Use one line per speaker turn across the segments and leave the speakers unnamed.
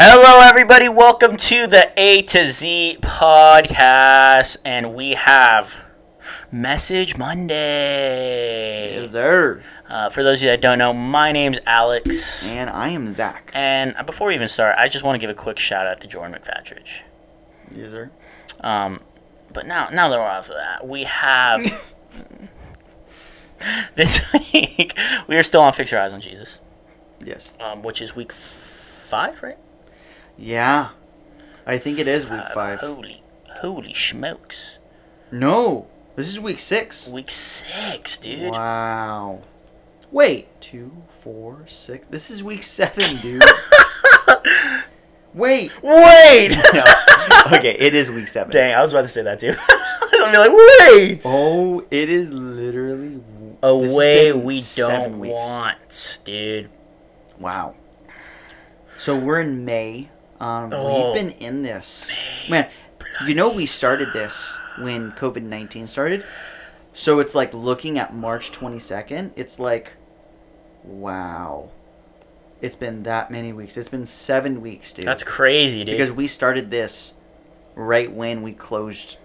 Hello, everybody. Welcome to the A to Z podcast, and we have Message Monday.
Yes, sir.
Uh, for those of you that don't know, my name's Alex,
And I am Zach.
and before we even start, I just want to give a quick shout out to Jordan McFadridge.
Yes, sir.
Um, but now, now that we're off of that, we have this week. We are still on Fix Your Eyes on Jesus,
Yes.
um, which is week five, right?
Yeah. I think it is week
Uh,
five.
Holy, holy smokes!
No. This is week six.
Week six, dude.
Wow. Wait. Two, four, six. This is week seven, dude. Wait.
Wait!
No. Okay, it is week seven.
Dang, I was about to say that too. I was gonna be like, wait!
Oh, it is literally
A way we don't
weeks.
want, dude.
Wow. So we're in May. Um,
Oh.
We've been in this. Man, you know we started this when COVID 19 started. So it's like looking at March 22nd, it's like, wow. It's been that many weeks. It's been seven weeks, dude.
That's crazy, dude.
because we started this right when we closed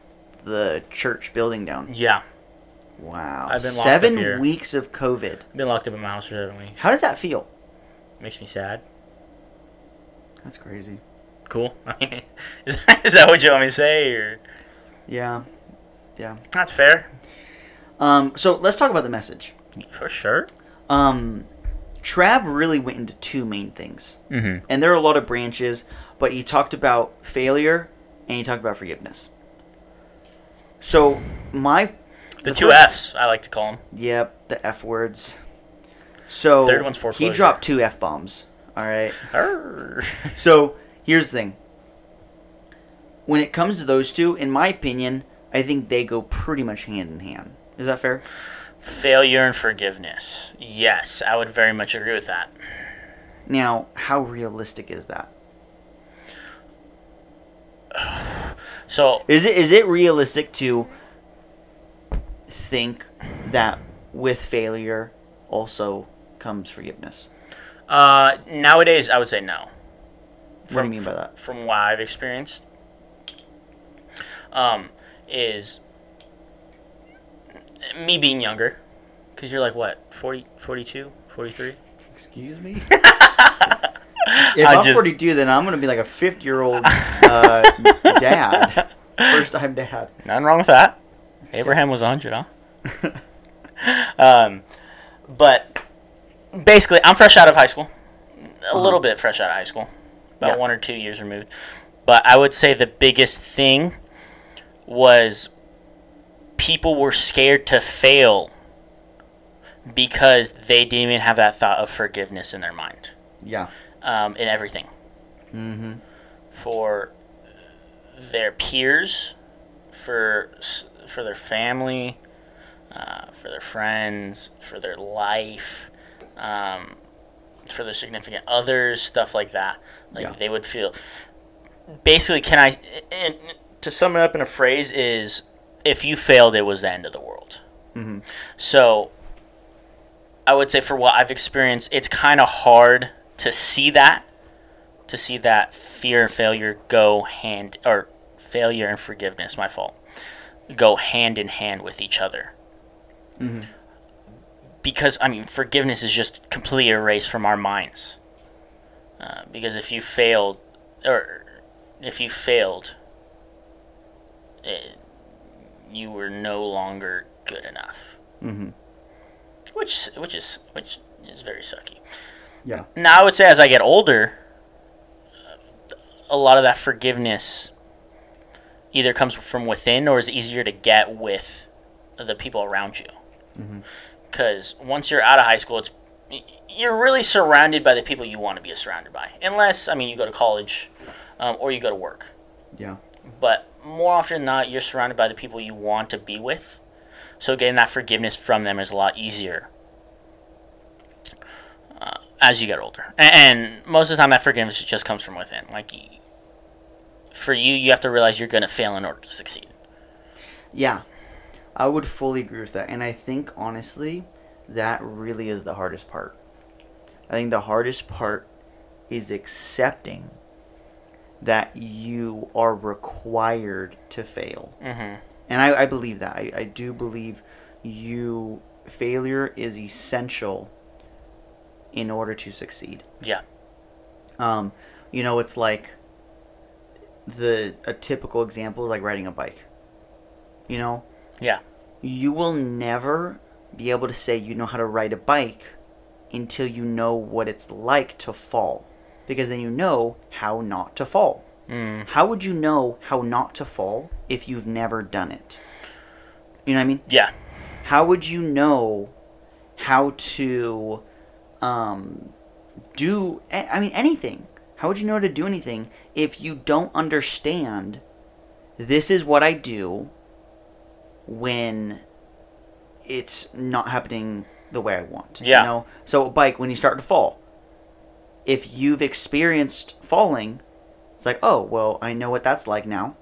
the church building down.
yeah,
Wow.
I've been locked up
seven wees of COVID.
I've been locked up in my house for seven weeks.
How does that feel?
Makes me sad.
That's crazy.
Cool. I mean, is that, is that what you want me to say, or
Yeah. Yeah.
that's fair
Um, so let's talk about the message.
for sure?
Um, Trav really went into two main things,
Mm-hmm.
and there are a lot of branches, but he talked about failure and he talked about forgiveness. So my
The,
The
two
first-
F's, I like to call them.
yep, the f words. So
Third one's
he dropped two f bombs. All right. So here's the thing. When it comes to those two, in my opinion, I think they go pretty much hand in hand. Is that fair?
Failure and forgiveness. Yes, I would very much agree with that.
Now, how realistic is that?
So
Is it is it realistic to think that with failure also comes forgiveness?
Uh, nowadays, I would say no.
What do you mean by that?
From what I've experienced, um, is me being younger, because you're like what 40, 42, 43?
Excuse me. if
I
I'm
just-
42, then I'm gonna be like a 50 year old uh, dad, first time dad.
Nothing wrong with that. Abraham was 100, huh? um, but basically, I'm fresh out of high school. A little bit fresh out of high school. About
Uh-huh. Yeah.
one or two years removed. But I would say the biggest thing was people were scared to fail because they didn't even have that thought of forgiveness in their mind
Yeah.
um, in everything
Mm-hmm.
for their peers, for for their family, uh, for their friends, for their life, um, for their significant others, stuff like that. Like
Yeah.
they would feel. Basically, can I? And to sum it up in a phrase, is if you failed, it was the end of the world.
Mm-hmm.
So, I would say for what I've experienced, it's kind of hard to see that, to see that fear and failure go hand, or failure and forgiveness, my fault, go hand in hand with each other.
Mhm.
Because, I mean, forgiveness is just completely erased from our minds. Uh, because if you failed, or if you failed, it, you were no longer good enough
Mm-hmm.
which which is which is very sucky.
Yeah.
Now I would say as I get older, a lot of that forgiveness either comes from within or is easier to get with the people around you.
Mhm.
Because once you're out of high school, it's you're really surrounded by the people you want to be surrounded by, unless I mean you go to college um, or you go to work.
Yeah.
But more often than not, you're surrounded by the people you want to be with. So getting that forgiveness from them is a lot easier uh, as you get older. And, and most of the time, that forgiveness just comes from within. Like, for you, you have to realize you're going to fail in order to succeed.
Yeah. I would fully agree with that. And I think, honestly, that really is the hardest part. I think the hardest part is accepting that you are required to fail.
Mm-hmm.
And I, I believe that. I, I do believe you failure is essential in order to succeed.
Yeah.
Um, you know, it's like the a typical example is like riding a bike. You know,
Yeah.
you will never be able to say you know how to ride a bike until you know what it's like to fall. Because then you know how not to fall.
Mm.
How would you know how not to fall if you've never done it? You know what I mean?
Yeah.
How would you know how to um, do, I mean, anything? How would you know how to do anything if you don't understand this is what I do when it's not happening the way I want?
Yeah.
You know? So, a bike, when you start to fall, if you've experienced falling, it's like, oh, well, I know what that's like now.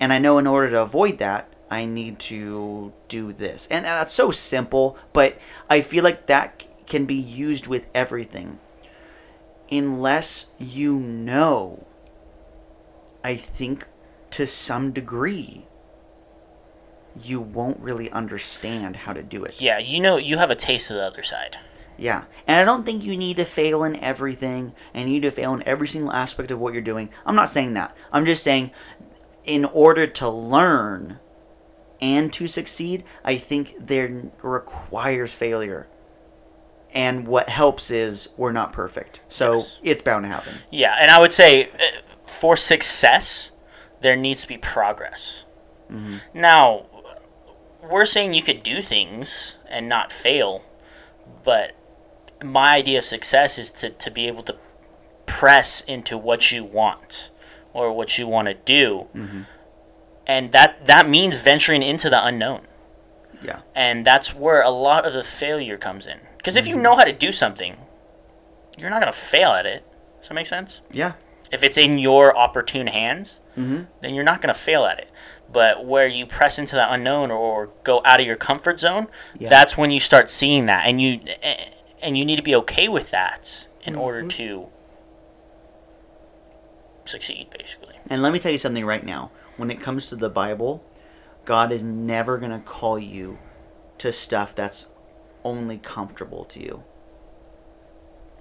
And I know in order to avoid that, I need to do this. And that's so simple, but I feel like that can be used with everything. Unless you know, I think to some degree, you won't really understand how to do it.
Yeah. You know, you have a taste of the other side.
Yeah. And I don't think you need to fail in everything and you need to fail in every single aspect of what you're doing. I'm not saying that. I'm just saying in order to learn and to succeed, I think there requires failure. And what helps is we're not perfect. So
Yes.
it's bound to happen.
Yeah, and I would say uh, for success, there needs to be progress. Now, we're saying you could do things and not fail, but my idea of success is to, to be able to press into what you want or what you want to do. And that, that means venturing into the unknown.
Yeah.
And that's where a lot of the failure comes in. Because if you know how to do something, you're not going to fail at it. Does that make sense?
Yeah.
if it's in your opportune hands,
Mhm.
then you're not going to fail at it. But where you press into the unknown or go out of your comfort zone,
Yeah.
that's when you start seeing that, and you and you need to be okay with that in order
Mm-hmm.
to succeed, basically.
And let me tell you something right now. When it comes to the Bible, God is never going to call you to stuff that's only comfortable to you.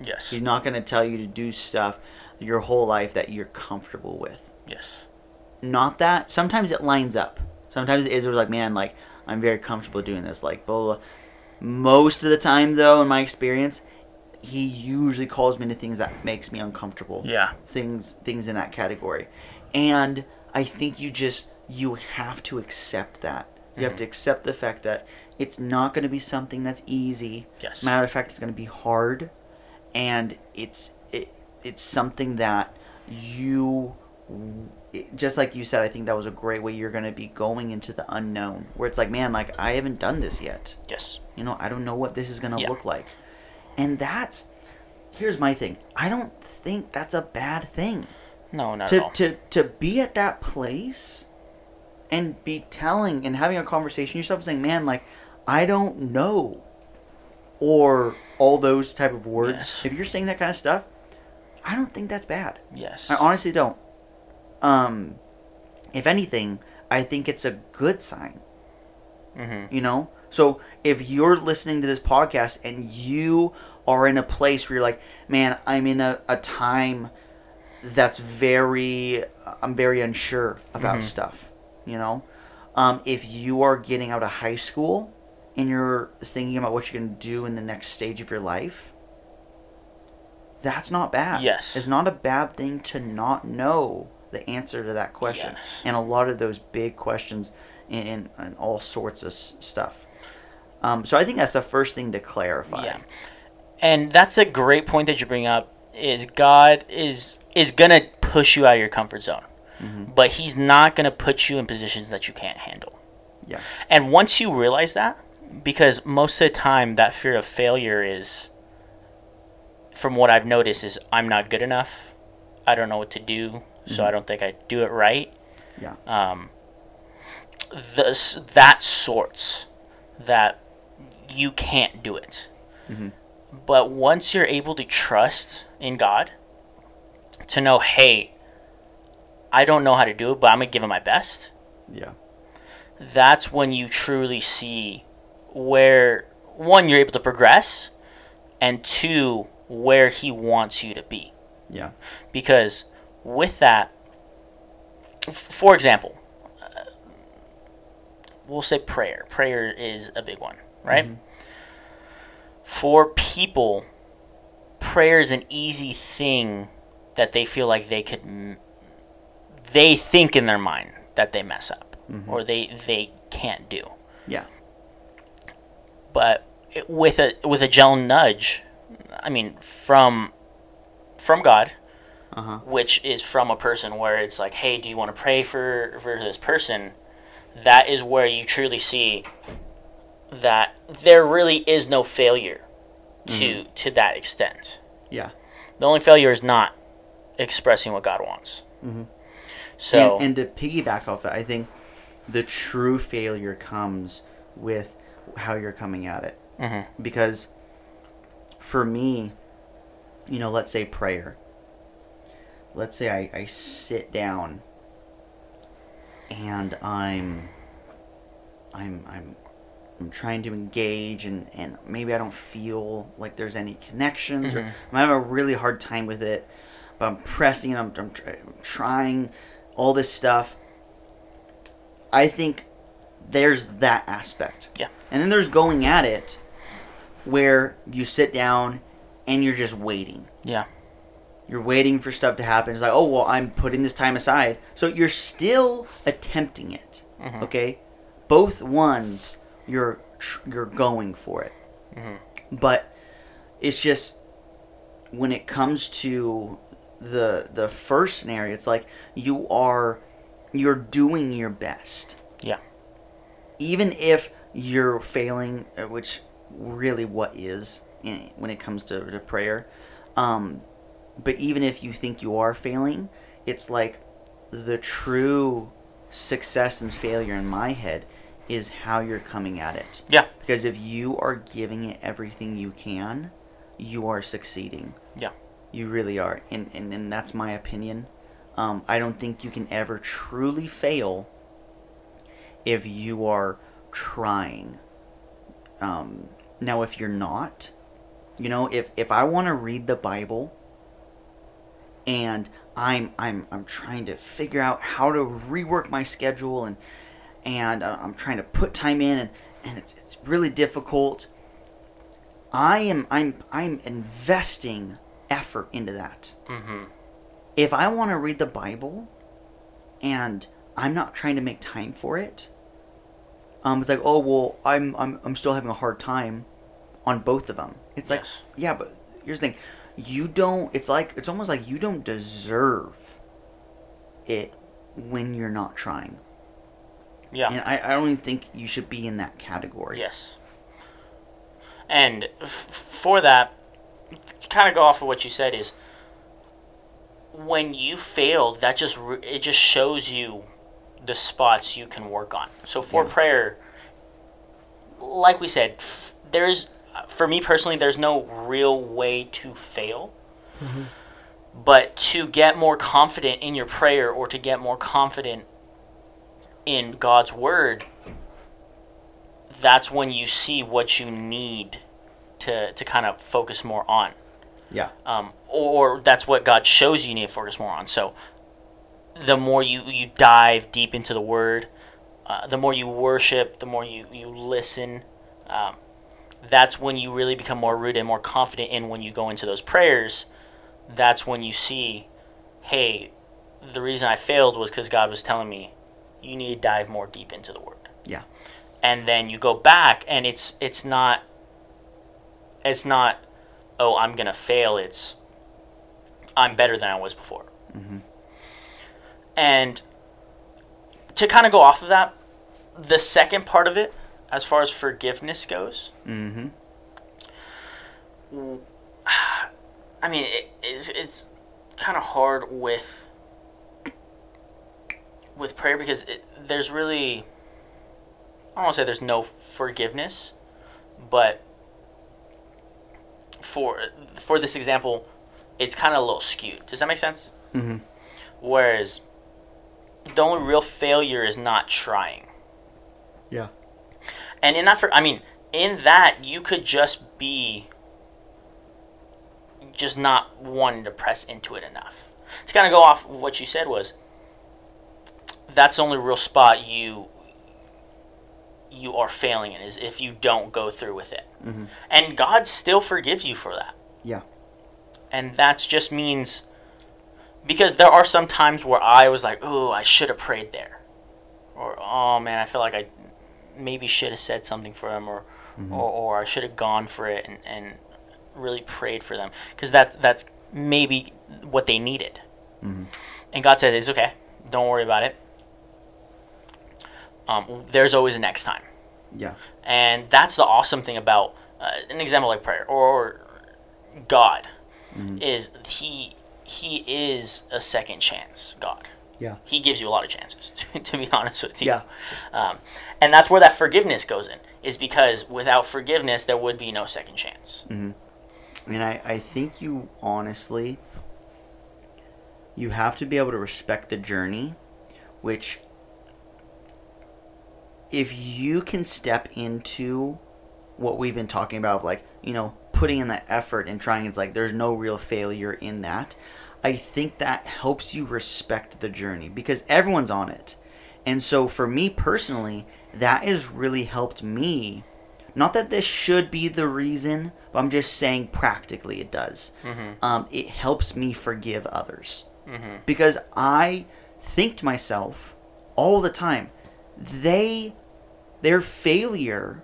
Yes.
He's not going to tell you to do stuff your whole life that you're comfortable with.
Yes.
Not that. Sometimes it lines up. Sometimes it is where like, man, like I'm very comfortable doing this. Like, blah, blah, most of the time, though, in my experience, he usually calls me to things that makes me uncomfortable.
Yeah.
Things, things in that category, and I think you just you have to accept that. You have mm-hmm. to accept the fact that it's not going to be something that's easy.
Yes.
Matter of fact, it's going to be hard, and it's it, it's something that you just like you said. I think that was a great way. You're going to be going into the unknown, where it's like, man, like I haven't done this yet.
Yes.
You know, I don't know what this is going to
Yeah.
look like, and that's here's my thing. I don't think that's a bad thing
No, not at
to
all.
to to be at that place and be telling and having a conversation yourself saying man like i don't know or all those type of words
Yes.
if you're saying that kind of stuff i don't think that's bad
yes.
i honestly don't um if anything i think it's a good sign
mm-hmm.
you know so if you're listening to this podcast and you are in a place where you're like man i'm in a, a time that's very i'm very unsure about
Mhm.
stuff you know um, if you are getting out of high school and you're thinking about what you're going to do in the next stage of your life that's not bad
Yes.
it's not a bad thing to not know the answer to that question
Yes.
and a lot of those big questions and, and all sorts of stuff um, so i think that's the first thing to clarify
Yeah. And that's a great point that you bring up is God is is going to push you out of your comfort zone.
Mhm.
But he's not going to put you in positions that you can't handle.
Yeah.
And once you realize that because most of the time that fear of failure is from what I've noticed is I'm not good enough. I don't know what to do, so I don't think I do it right.
Yeah.
Um the, that sorts that you can't do it.
Mm-hmm.
But once you're able to trust in God, to know, hey, I don't know how to do it, but I'm gonna give it my best.
Yeah.
That's when you truly see where one you're able to progress, and two where he wants you to be.
Yeah.
Because with that, f- for example, uh, we'll say prayer. Prayer is a big one, right? For people, prayer is an easy thing that they feel like they could, m- they think in their mind that they mess up or they they can't do.
Yeah.
But it- with a with a gentle nudge, I mean from from God,
Uh huh.
which is from a person where it's like, hey, do you want to pray for for this person? That is where you truly see that there really is no failure to to that extent.
Yeah.
The only failure is not expressing what God wants. So
and, and to piggyback off that, I think the true failure comes with how you're coming at it.
Mhm.
Because for me, you know, let's say prayer. Let's say I, I sit down and I'm I'm I'm I'm trying to engage and, and maybe I don't feel like there's any connections or
Mhm.
I'm having a really hard time with it. But I'm pressing and I'm, I'm, try, I'm trying all this stuff. I think there's that aspect.
Yeah.
And then there's going at it where you sit down and you're just waiting.
yeah,
You're waiting for stuff to happen. It's like, oh, well, I'm putting this time aside. So you're still attempting it.
Mhm.
Okay? Both ones, you're tr- you're going for it.
Mhm.
But it's just when it comes to the the first scenario, it's like you are you're doing your best.
yeah,
Even if you're failing, uh, which really what is when it comes to, to prayer. Um, but even if you think you are failing, it's like the true success and failure in my head is how you're coming at it.
yeah,
Because if you are giving it everything you can, you are succeeding.
yeah,
You really are. And, and, and that's my opinion. Um, I don't think you can ever truly fail if you are trying. Um, now, if you're not, you know, if, if I want to read the Bible and I'm, I'm, I'm trying to figure out how to rework my schedule and, and uh, I'm trying to put time in and, and it's, it's really difficult. I am I'm I'm investing effort into that.
mm-hmm.
If I want to read the Bible and I'm not trying to make time for it, um, it's like, oh well, I'm I'm I'm still having a hard time on both of them. It's like, yeah, but here's the thing, you don't. It's like it's almost like you don't deserve it when you're not trying.
yeah.
And I, I don't even think you should be in that category.
Yes. And f- for that, to kind of go off of what you said is when you failed, that just re- it just shows you the spots you can work on. So for
Yeah.
prayer, like we said, f- there's for me personally, there's no real way to fail. But to get more confident in your prayer or to get more confident in God's word, that's when you see what you need to, to kind of focus more on.
Yeah.
Um, or that's what God shows you, you need to focus more on. So the more you, you dive deep into the word, uh, the more you worship, the more you, you listen, um, that's when you really become more rooted and more confident in when you go into those prayers. That's when you see, hey, the reason I failed was because God was telling me you need to dive more deep into the word
Yeah.
and then you go back and it's it's not it's not oh i'm gonna fail it's i'm better than i was before
Mhm.
and to kind of go off of that the second part of it as far as forgiveness goes
Mm-hmm.
i mean it, it's, it's kind of hard with with prayer because it, there's really I don't want to say there's no forgiveness, but for for this example, it's kind of a little skewed. Does that make sense?
Mm-hmm.
Whereas the only real failure is not trying.
Yeah.
And in that, for I mean, in that you could just be just not wanting to press into it enough. To kind of go off of what you said was that's the only real spot you you are failing in is if you don't go through with it.
Mm-hmm.
And God still forgives you for that.
Yeah.
And that just means because there are some times where I was like, "Oh, I should have prayed there," or "Oh man, I feel like I maybe should have said something for them," or or, or I should have gone for it and, and really prayed for them because that that's maybe what they needed. And God said, "It's okay. Don't worry about it. Um, there's always a next time."
Yeah.
And that's the awesome thing about uh, an example like prayer or God is he he is a second chance God.
Yeah.
He gives you a lot of chances, to be honest with you.
Yeah.
Um, and that's where that forgiveness goes in, is because without forgiveness, there would be no second chance.
And I, mean I think you honestly, you have to be able to respect the journey, which, if you can step into what we've been talking about, of like, you know, putting in that effort and trying, it's like there's no real failure in that. I think that helps you respect the journey because everyone's on it. And so for me personally, that has really helped me not that this should be the reason, but I'm just saying practically it does. Um, it helps me forgive others because I think to myself all the time, they, their failure,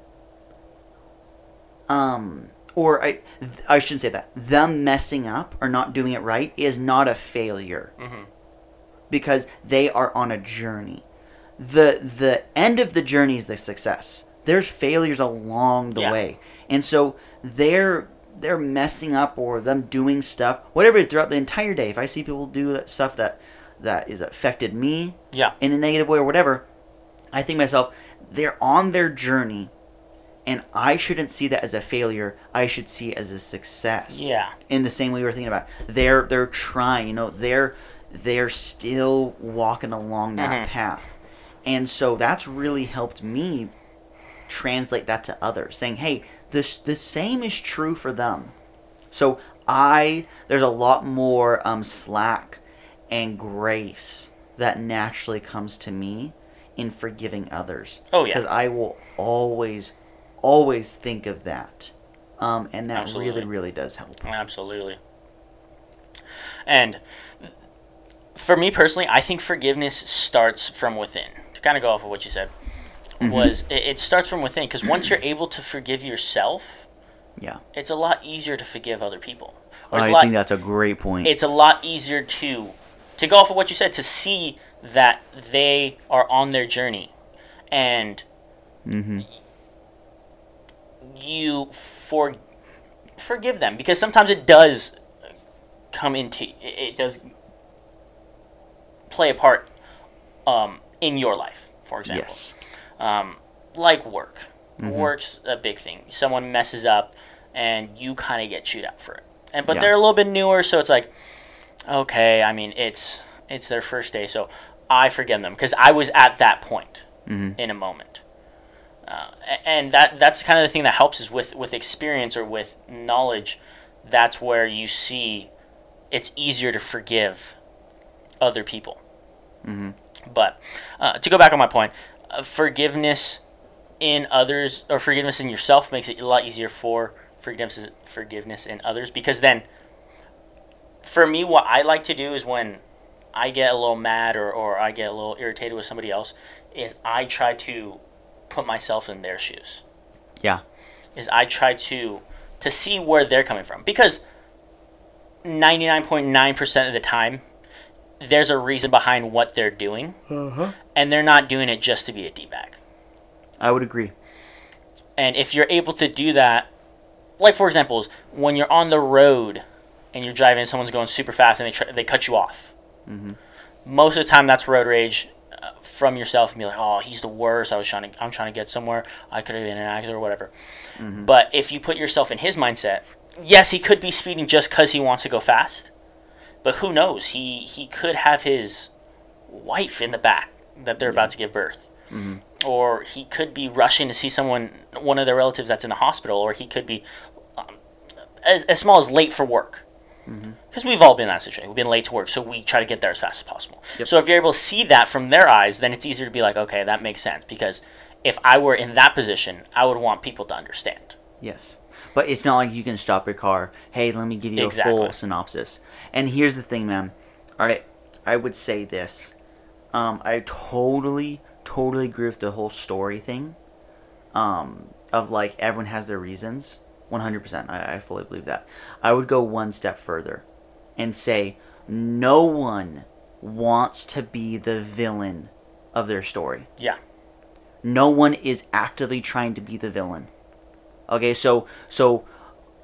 um, or I, I shouldn't say that. Them messing up or not doing it right is not a failure mm-hmm. because they are on a journey. The the end of the journey is the success. There's failures along the
Yeah.
way. And so they're they're messing up or them doing stuff, whatever it is throughout the entire day. If I see people do that stuff that that is affected me
Yeah.
in a negative way or whatever, I think to myself, they're on their journey and I shouldn't see that as a failure. I should see it as a success
Yeah.
in the same way we were thinking about. They're they're trying, you know, they're they're still walking along that
Mhm.
path. And so that's really helped me translate that to others, saying, "Hey, this the same is true for them." So I there's a lot more um, slack and grace that naturally comes to me in forgiving others.
Oh, yeah.
because I will always, always think of that, um, and that
Absolutely.
really, really does help.
Absolutely. And for me personally, I think forgiveness starts from within. To kind of go off of what you said, was it, it starts from within because once you're able to forgive yourself,
Yeah,
it's a lot easier to forgive other people. Or
I
lot,
think that's a great point.
it's a lot easier to to go off of what you said to see that they are on their journey and
mm-hmm.
You for forgive them because sometimes it does come into it does play a part um, in your life for example
Yes.
um, like work work's a big thing someone messes up and you kind of get chewed out for it and but
Yeah.
they're a little bit newer so it's like okay i mean it's it's their first day so i forgive them because i was at that point
Mhm.
in a moment uh, and that that's kind of the thing that helps is with with experience or with knowledge that's where you see it's easier to forgive other people
Mhm.
but uh, to go back on my point uh, forgiveness in others or forgiveness in yourself makes it a lot easier for forgiveness forgiveness in others because then for me what i like to do is when i get a little mad or, or i get a little irritated with somebody else is i try to put myself in their shoes
Yeah.
is i try to to see where they're coming from because 99.9% of the time there's a reason behind what they're doing mm-hmm. and they're not doing it just to be a d-bag
I would agree.
and if you're able to do that, like for example, is when you're on the road and you're driving, and someone's going super fast and they try, they cut you off. Mm-hmm. Most of the time, that's road rage from yourself and be like, "Oh, he's the worst. I was trying to, I'm trying to get somewhere. I could have been an accident or whatever." Mm-hmm. But if you put yourself in his mindset, yes, he could be speeding just because he wants to go fast, but who knows? He he could have his wife in the back that they're about to give birth. Mm-hmm. Or he could be rushing to see someone, one of their relatives that's in the hospital, or he could be um, as, as small as late for work. Mm-hmm. Because we've all been in that situation. We've been late to work, so we try to get there as fast as possible.
Yep.
So if you're able to see that from their eyes, then it's easier to be like, okay, that makes sense. Because if I were in that position, I would want people to understand.
Yes. But it's not like you can stop your car. Hey, let me give you a full synopsis. And here's the thing, man. All right, I would say this. Um, I totally, totally agree with the whole story thing. Um, of like everyone has their reasons. 100%. I, I fully believe that. I would go one step further and say no one wants to be the villain of their story
Yeah.
no one is actively trying to be the villain. Okay, so so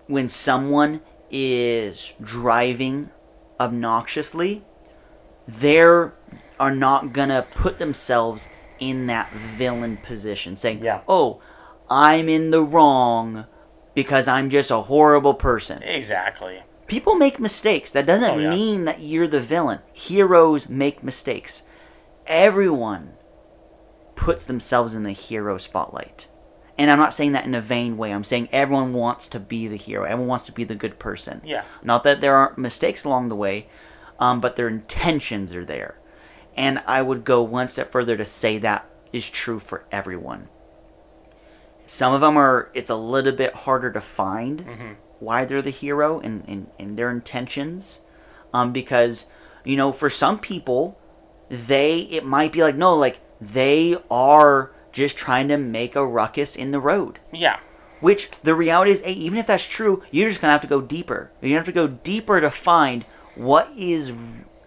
when someone is driving obnoxiously, they are not gonna put themselves in that villain position, saying,
Yeah.
"Oh, I'm in the wrong because I'm just a horrible person."
Exactly.
People make mistakes. That doesn't
Oh, yeah.
mean that you're the villain. Heroes make mistakes. Everyone puts themselves in the hero spotlight. And I'm not saying that in a vain way. I'm saying everyone wants to be the hero. Everyone wants to be the good person.
Yeah.
Not that there aren't mistakes along the way, um, but their intentions are there. And I would go one step further to say that is true for everyone. Some of them are, it's a little bit harder to find why they're the hero and, and, and their intentions. Um, because, you know, for some people, they, it might be like, no, like, they are just trying to make a ruckus in the road.
Yeah.
Which the reality is, hey, even if that's true, you're just gonna have to go deeper. You have to go deeper to find what is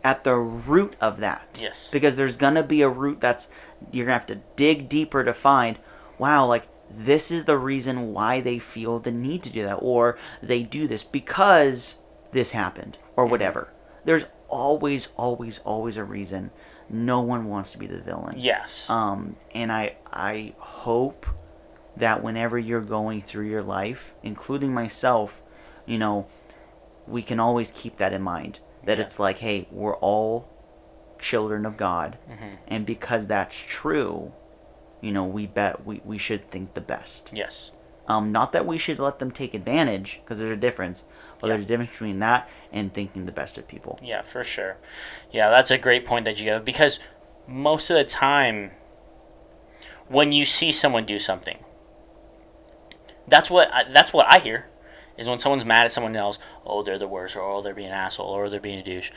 at the root of that.
Yes.
Because there's gonna be a root that's you're gonna have to dig deeper to find. Wow, like this is the reason why they feel the need to do that, or they do this because this happened, or whatever. There's always, always, always a reason. No one wants to be the villain.
Yes.
Um, and I I hope that whenever you're going through your life, including myself, you know, we can always keep that in mind. That
Yeah.
it's like, hey, we're all children of God,
Mm-hmm.
and because that's true, you know, we bet we, we should think the best.
yes.
Um, not that we should let them take advantage, because there's a difference. But
Yeah.
there's a difference between that and thinking the best of people.
Yeah, for sure. Yeah, that's a great point that you give because most of the time when you see someone do something, that's what I, that's what I hear is when someone's mad at someone else, oh they're the worst, or oh they're being an asshole, or they're being a douche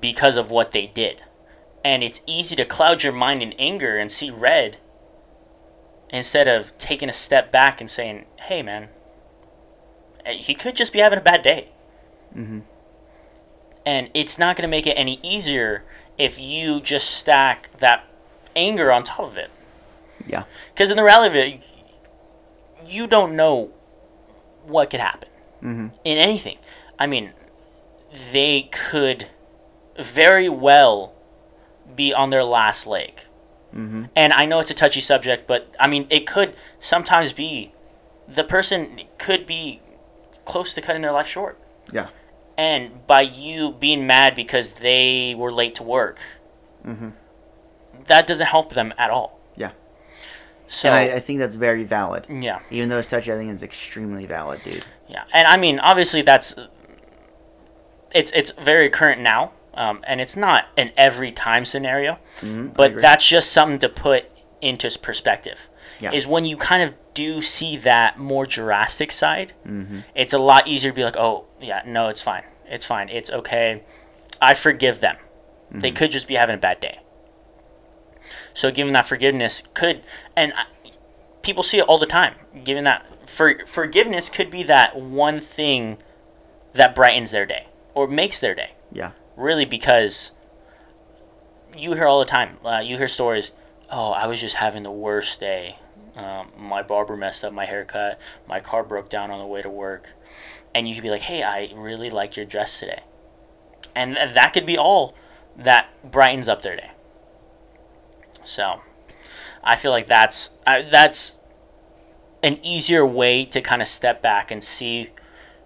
because of what they did, and it's easy to cloud your mind in anger and see red instead of taking a step back and saying, hey man, eh, he could just be having a bad day
Mm-hmm.
and it's not going to make it any easier if you just stack that anger on top of it.
Yeah.
Because in the reality of it, you don't know what could happen
Mm-hmm.
in anything. I mean, they could very well be on their last leg.
Mm-hmm.
And I know it's a touchy subject, but I mean, it could sometimes be the person could be close to cutting their life short.
Yeah.
And by you being mad because they were late to work,
Mm-hmm.
that doesn't help them at all.
Yeah.
So
and I, I think that's very valid.
yeah,
Even though it's touchy, I think it's extremely valid, dude.
yeah, and I mean, obviously, that's it's it's very current now, um, and it's not an every time scenario,
Mm-hmm.
but that's just something to put into perspective.
Yeah.
Is when you kind of do see that more drastic side,
Mm-hmm.
it's a lot easier to be like, oh yeah, no, it's fine, it's fine, it's okay, I forgive them. They could just be having a bad day. So giving that forgiveness could, and I, people see it all the time. Giving that for forgiveness could be that one thing that brightens their day or makes their day.
Yeah.
Really, because you hear all the time. Uh, you hear stories. Oh, I was just having the worst day. Um, my barber messed up my haircut. My car broke down on the way to work. And you could be like, "Hey, I really like your dress today," and th- that could be all that brightens up their day. So, I feel like that's that's an easier way to kind of step back and see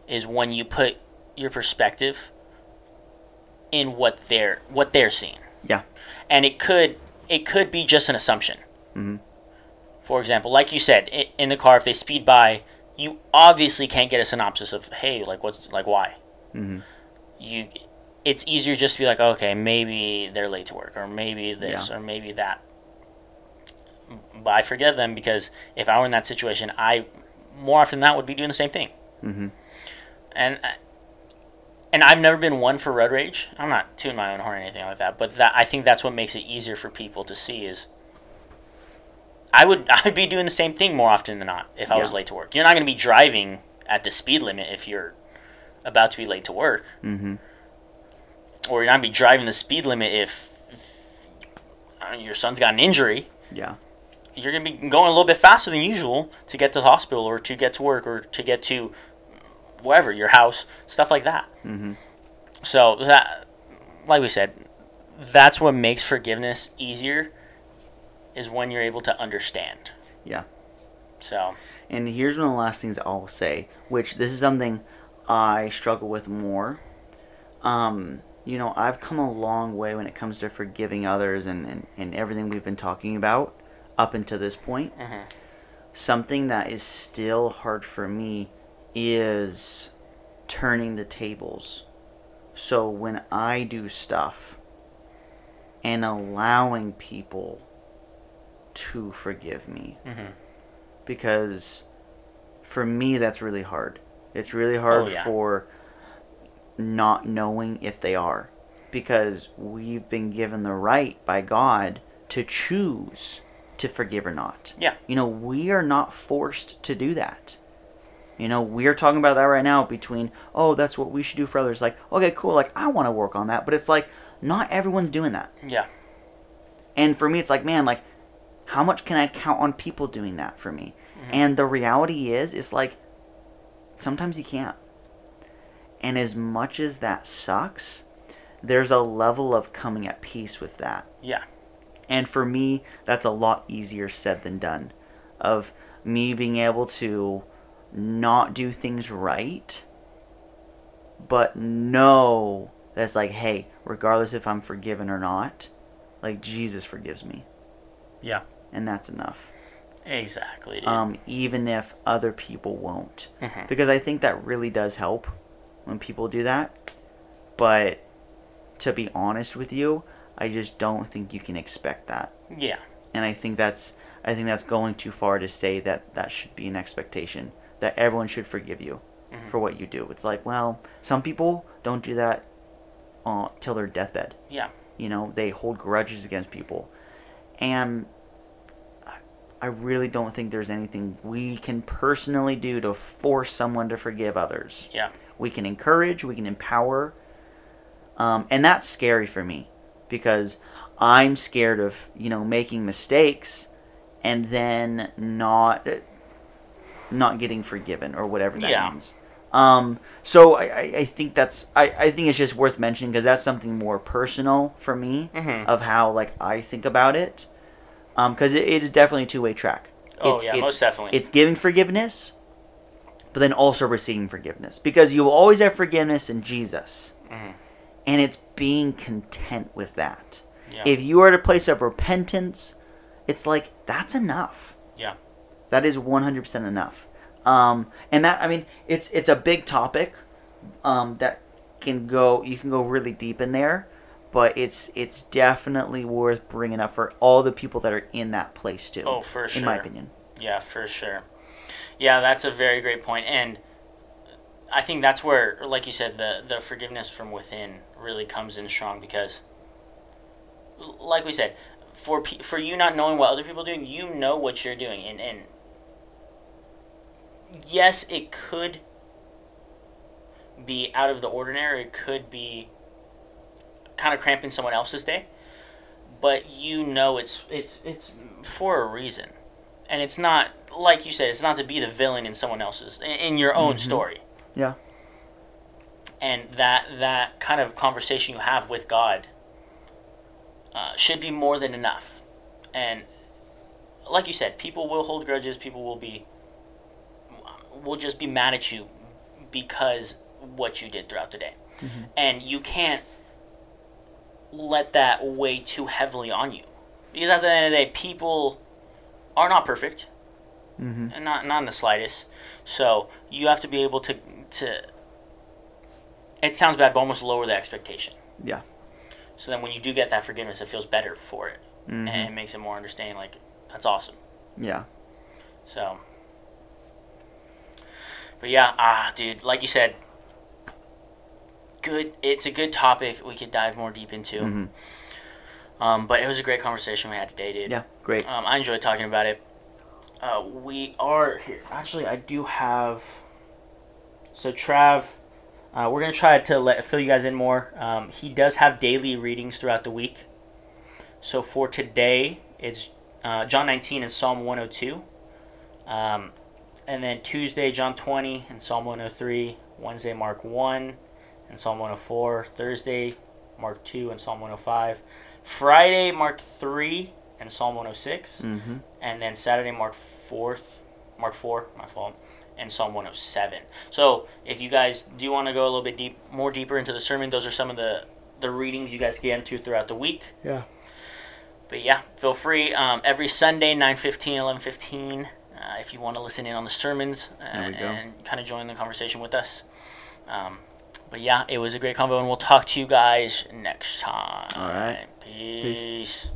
is when you put your perspective in what they're what they're seeing.
Yeah.
and it could it could be just an assumption.
Mhm.
For example, like you said, in the car, if they speed by, you obviously can't get a synopsis of hey, like what's like why.
Mhm.
You, it's easier just to be like, okay, maybe they're late to work, or maybe this, or maybe that. But I forgive them because if I were in that situation, I more often than not would be doing the same thing.
Mhm.
And uh, and I've never been one for road rage. I'm not tooting my own horn or anything like that, but that I think that's what makes it easier for people to see is I would I'd be doing the same thing more often than not if I was late to work. You're not going to be driving at the speed limit if you're about to be late to work,
Mhm.
or you're not going to be driving the speed limit if, if your son's got an injury.
Yeah.
You're going to be going a little bit faster than usual to get to the hospital or to get to work or to get to wherever your house, stuff like that.
Mhm.
So that, like we said, that's what makes forgiveness easier, is when you're able to understand.
Yeah.
So
And here's one of the last things I'll say, which this is something I struggle with more. Um, you know, I've come a long way when it comes to forgiving others and, and, and everything we've been talking about up until this point.
Mhm.
Something that is still hard for me is turning the tables. So when I do stuff and allowing people to forgive me
Mhm.
because for me that's really hard. It's really hard
Oh, yeah.
for not knowing if they are because we've been given the right by God to choose to forgive or not.
Yeah.
You know, we are not forced to do that. You know, we're talking about that right now between, oh, that's what we should do for others. Like, okay, cool. Like, I want to work on that. But it's like, not everyone's doing that.
yeah,
And for me, it's like, man, like, how much can I count on people doing that for me? Mm-hmm. And the reality is, it's like, sometimes you can't. And as much as that sucks, there's a level of coming at peace with that.
yeah,
And for me, that's a lot easier said than done. Of me being able to not do things right, but know that's like, hey, regardless if I'm forgiven or not, like Jesus forgives me.
Yeah.
And that's enough.
exactly. Dude.
Um, even if other people won't.
Mhm.
Because I think that really does help when people do that. But to be honest with you, I just don't think you can expect that
yeah,
and I think that's I think that's going too far to say that that should be an expectation that everyone should forgive you
Mhm.
for what you do. It's like, well, some people don't do that uh, till their deathbed.
yeah,
You know, they hold grudges against people, and I- I really don't think there's anything we can personally do to force someone to forgive others.
yeah,
We can encourage, we can empower, um, and that's scary for me because I'm scared of you know making mistakes and then not not getting forgiven or whatever that
Yeah.
means. Um, so I, I, think that's I, I think it's just worth mentioning because that's something more personal for me
Mhm.
of how like I think about it. Because it, it is definitely a two way track.
Oh,
it's,
yeah,
it's,
most definitely.
It's giving forgiveness, but then also receiving forgiveness because you will always have forgiveness in Jesus,
Mhm.
and it's being content with that.
yeah,
If you are at a place of repentance, it's like that's enough.
Yeah.
That is 100% enough. Um, and that I mean, it's it's a big topic um, that can go you can go really deep in there, but it's it's definitely worth bringing up for all the people that are in that place too.
Oh, for sure.
In my opinion.
Yeah, for sure. Yeah, that's a very great point, and I think that's where, like you said, the the forgiveness from within really comes in strong because, like we said, for for you not knowing what other people are doing, you know what you're doing, and and yes, it could be out of the ordinary. It could be kind of cramping someone else's day, but you know it's it's it's for a reason and it's not like you said it's not to be the villain in someone else's in, your own
Mhm.
story
Yeah.
and that that kind of conversation you have with god uh, should be more than enough and like you said people will hold grudges people will be will just be mad at you because what you did throughout the day and you can't let that weigh too heavily on you. Because at the end of the day, people are not perfect,
Mm-hmm.
and not not in the slightest. So you have to be able to to. It sounds bad, but almost lower the expectation.
Yeah.
So then, when you do get that forgiveness, it feels better for it,
Mhm.
and it makes it more understanding. Like that's awesome.
Yeah.
So, but yeah, ah, dude, like you said, good. It's a good topic we could dive more deep into.
Mhm.
Um, but it was a great conversation we had today, dude.
Yeah. Great.
Um, I enjoyed talking about it. Uh, we are here. Actually, I do have. So Trav, uh, we're gonna try to let fill you guys in more. Um, he does have daily readings throughout the week. So for today, it's uh, John 19 and Psalm 102. Um, and then Tuesday, John 20 and Psalm 103. Wednesday, Mark 1 and Psalm 104. Thursday, Mark 2 and Psalm 105. Friday, Mark 3 and Psalm 106.
Mm-hmm.
And then Saturday, Mark 4th, Mark 4, my fault, and Psalm 107. So if you guys do want to go a little bit deep, more deeper into the sermon, those are some of the, the readings you guys get into throughout the week.
Yeah.
But yeah, feel free. Um, every Sunday, 9.15, 11.15, uh, if you want to listen in on the sermons uh,
go.
and kind of join the conversation with us. Um, but yeah, it was a great convo, and we'll talk to you guys next time.
All right.
Peace.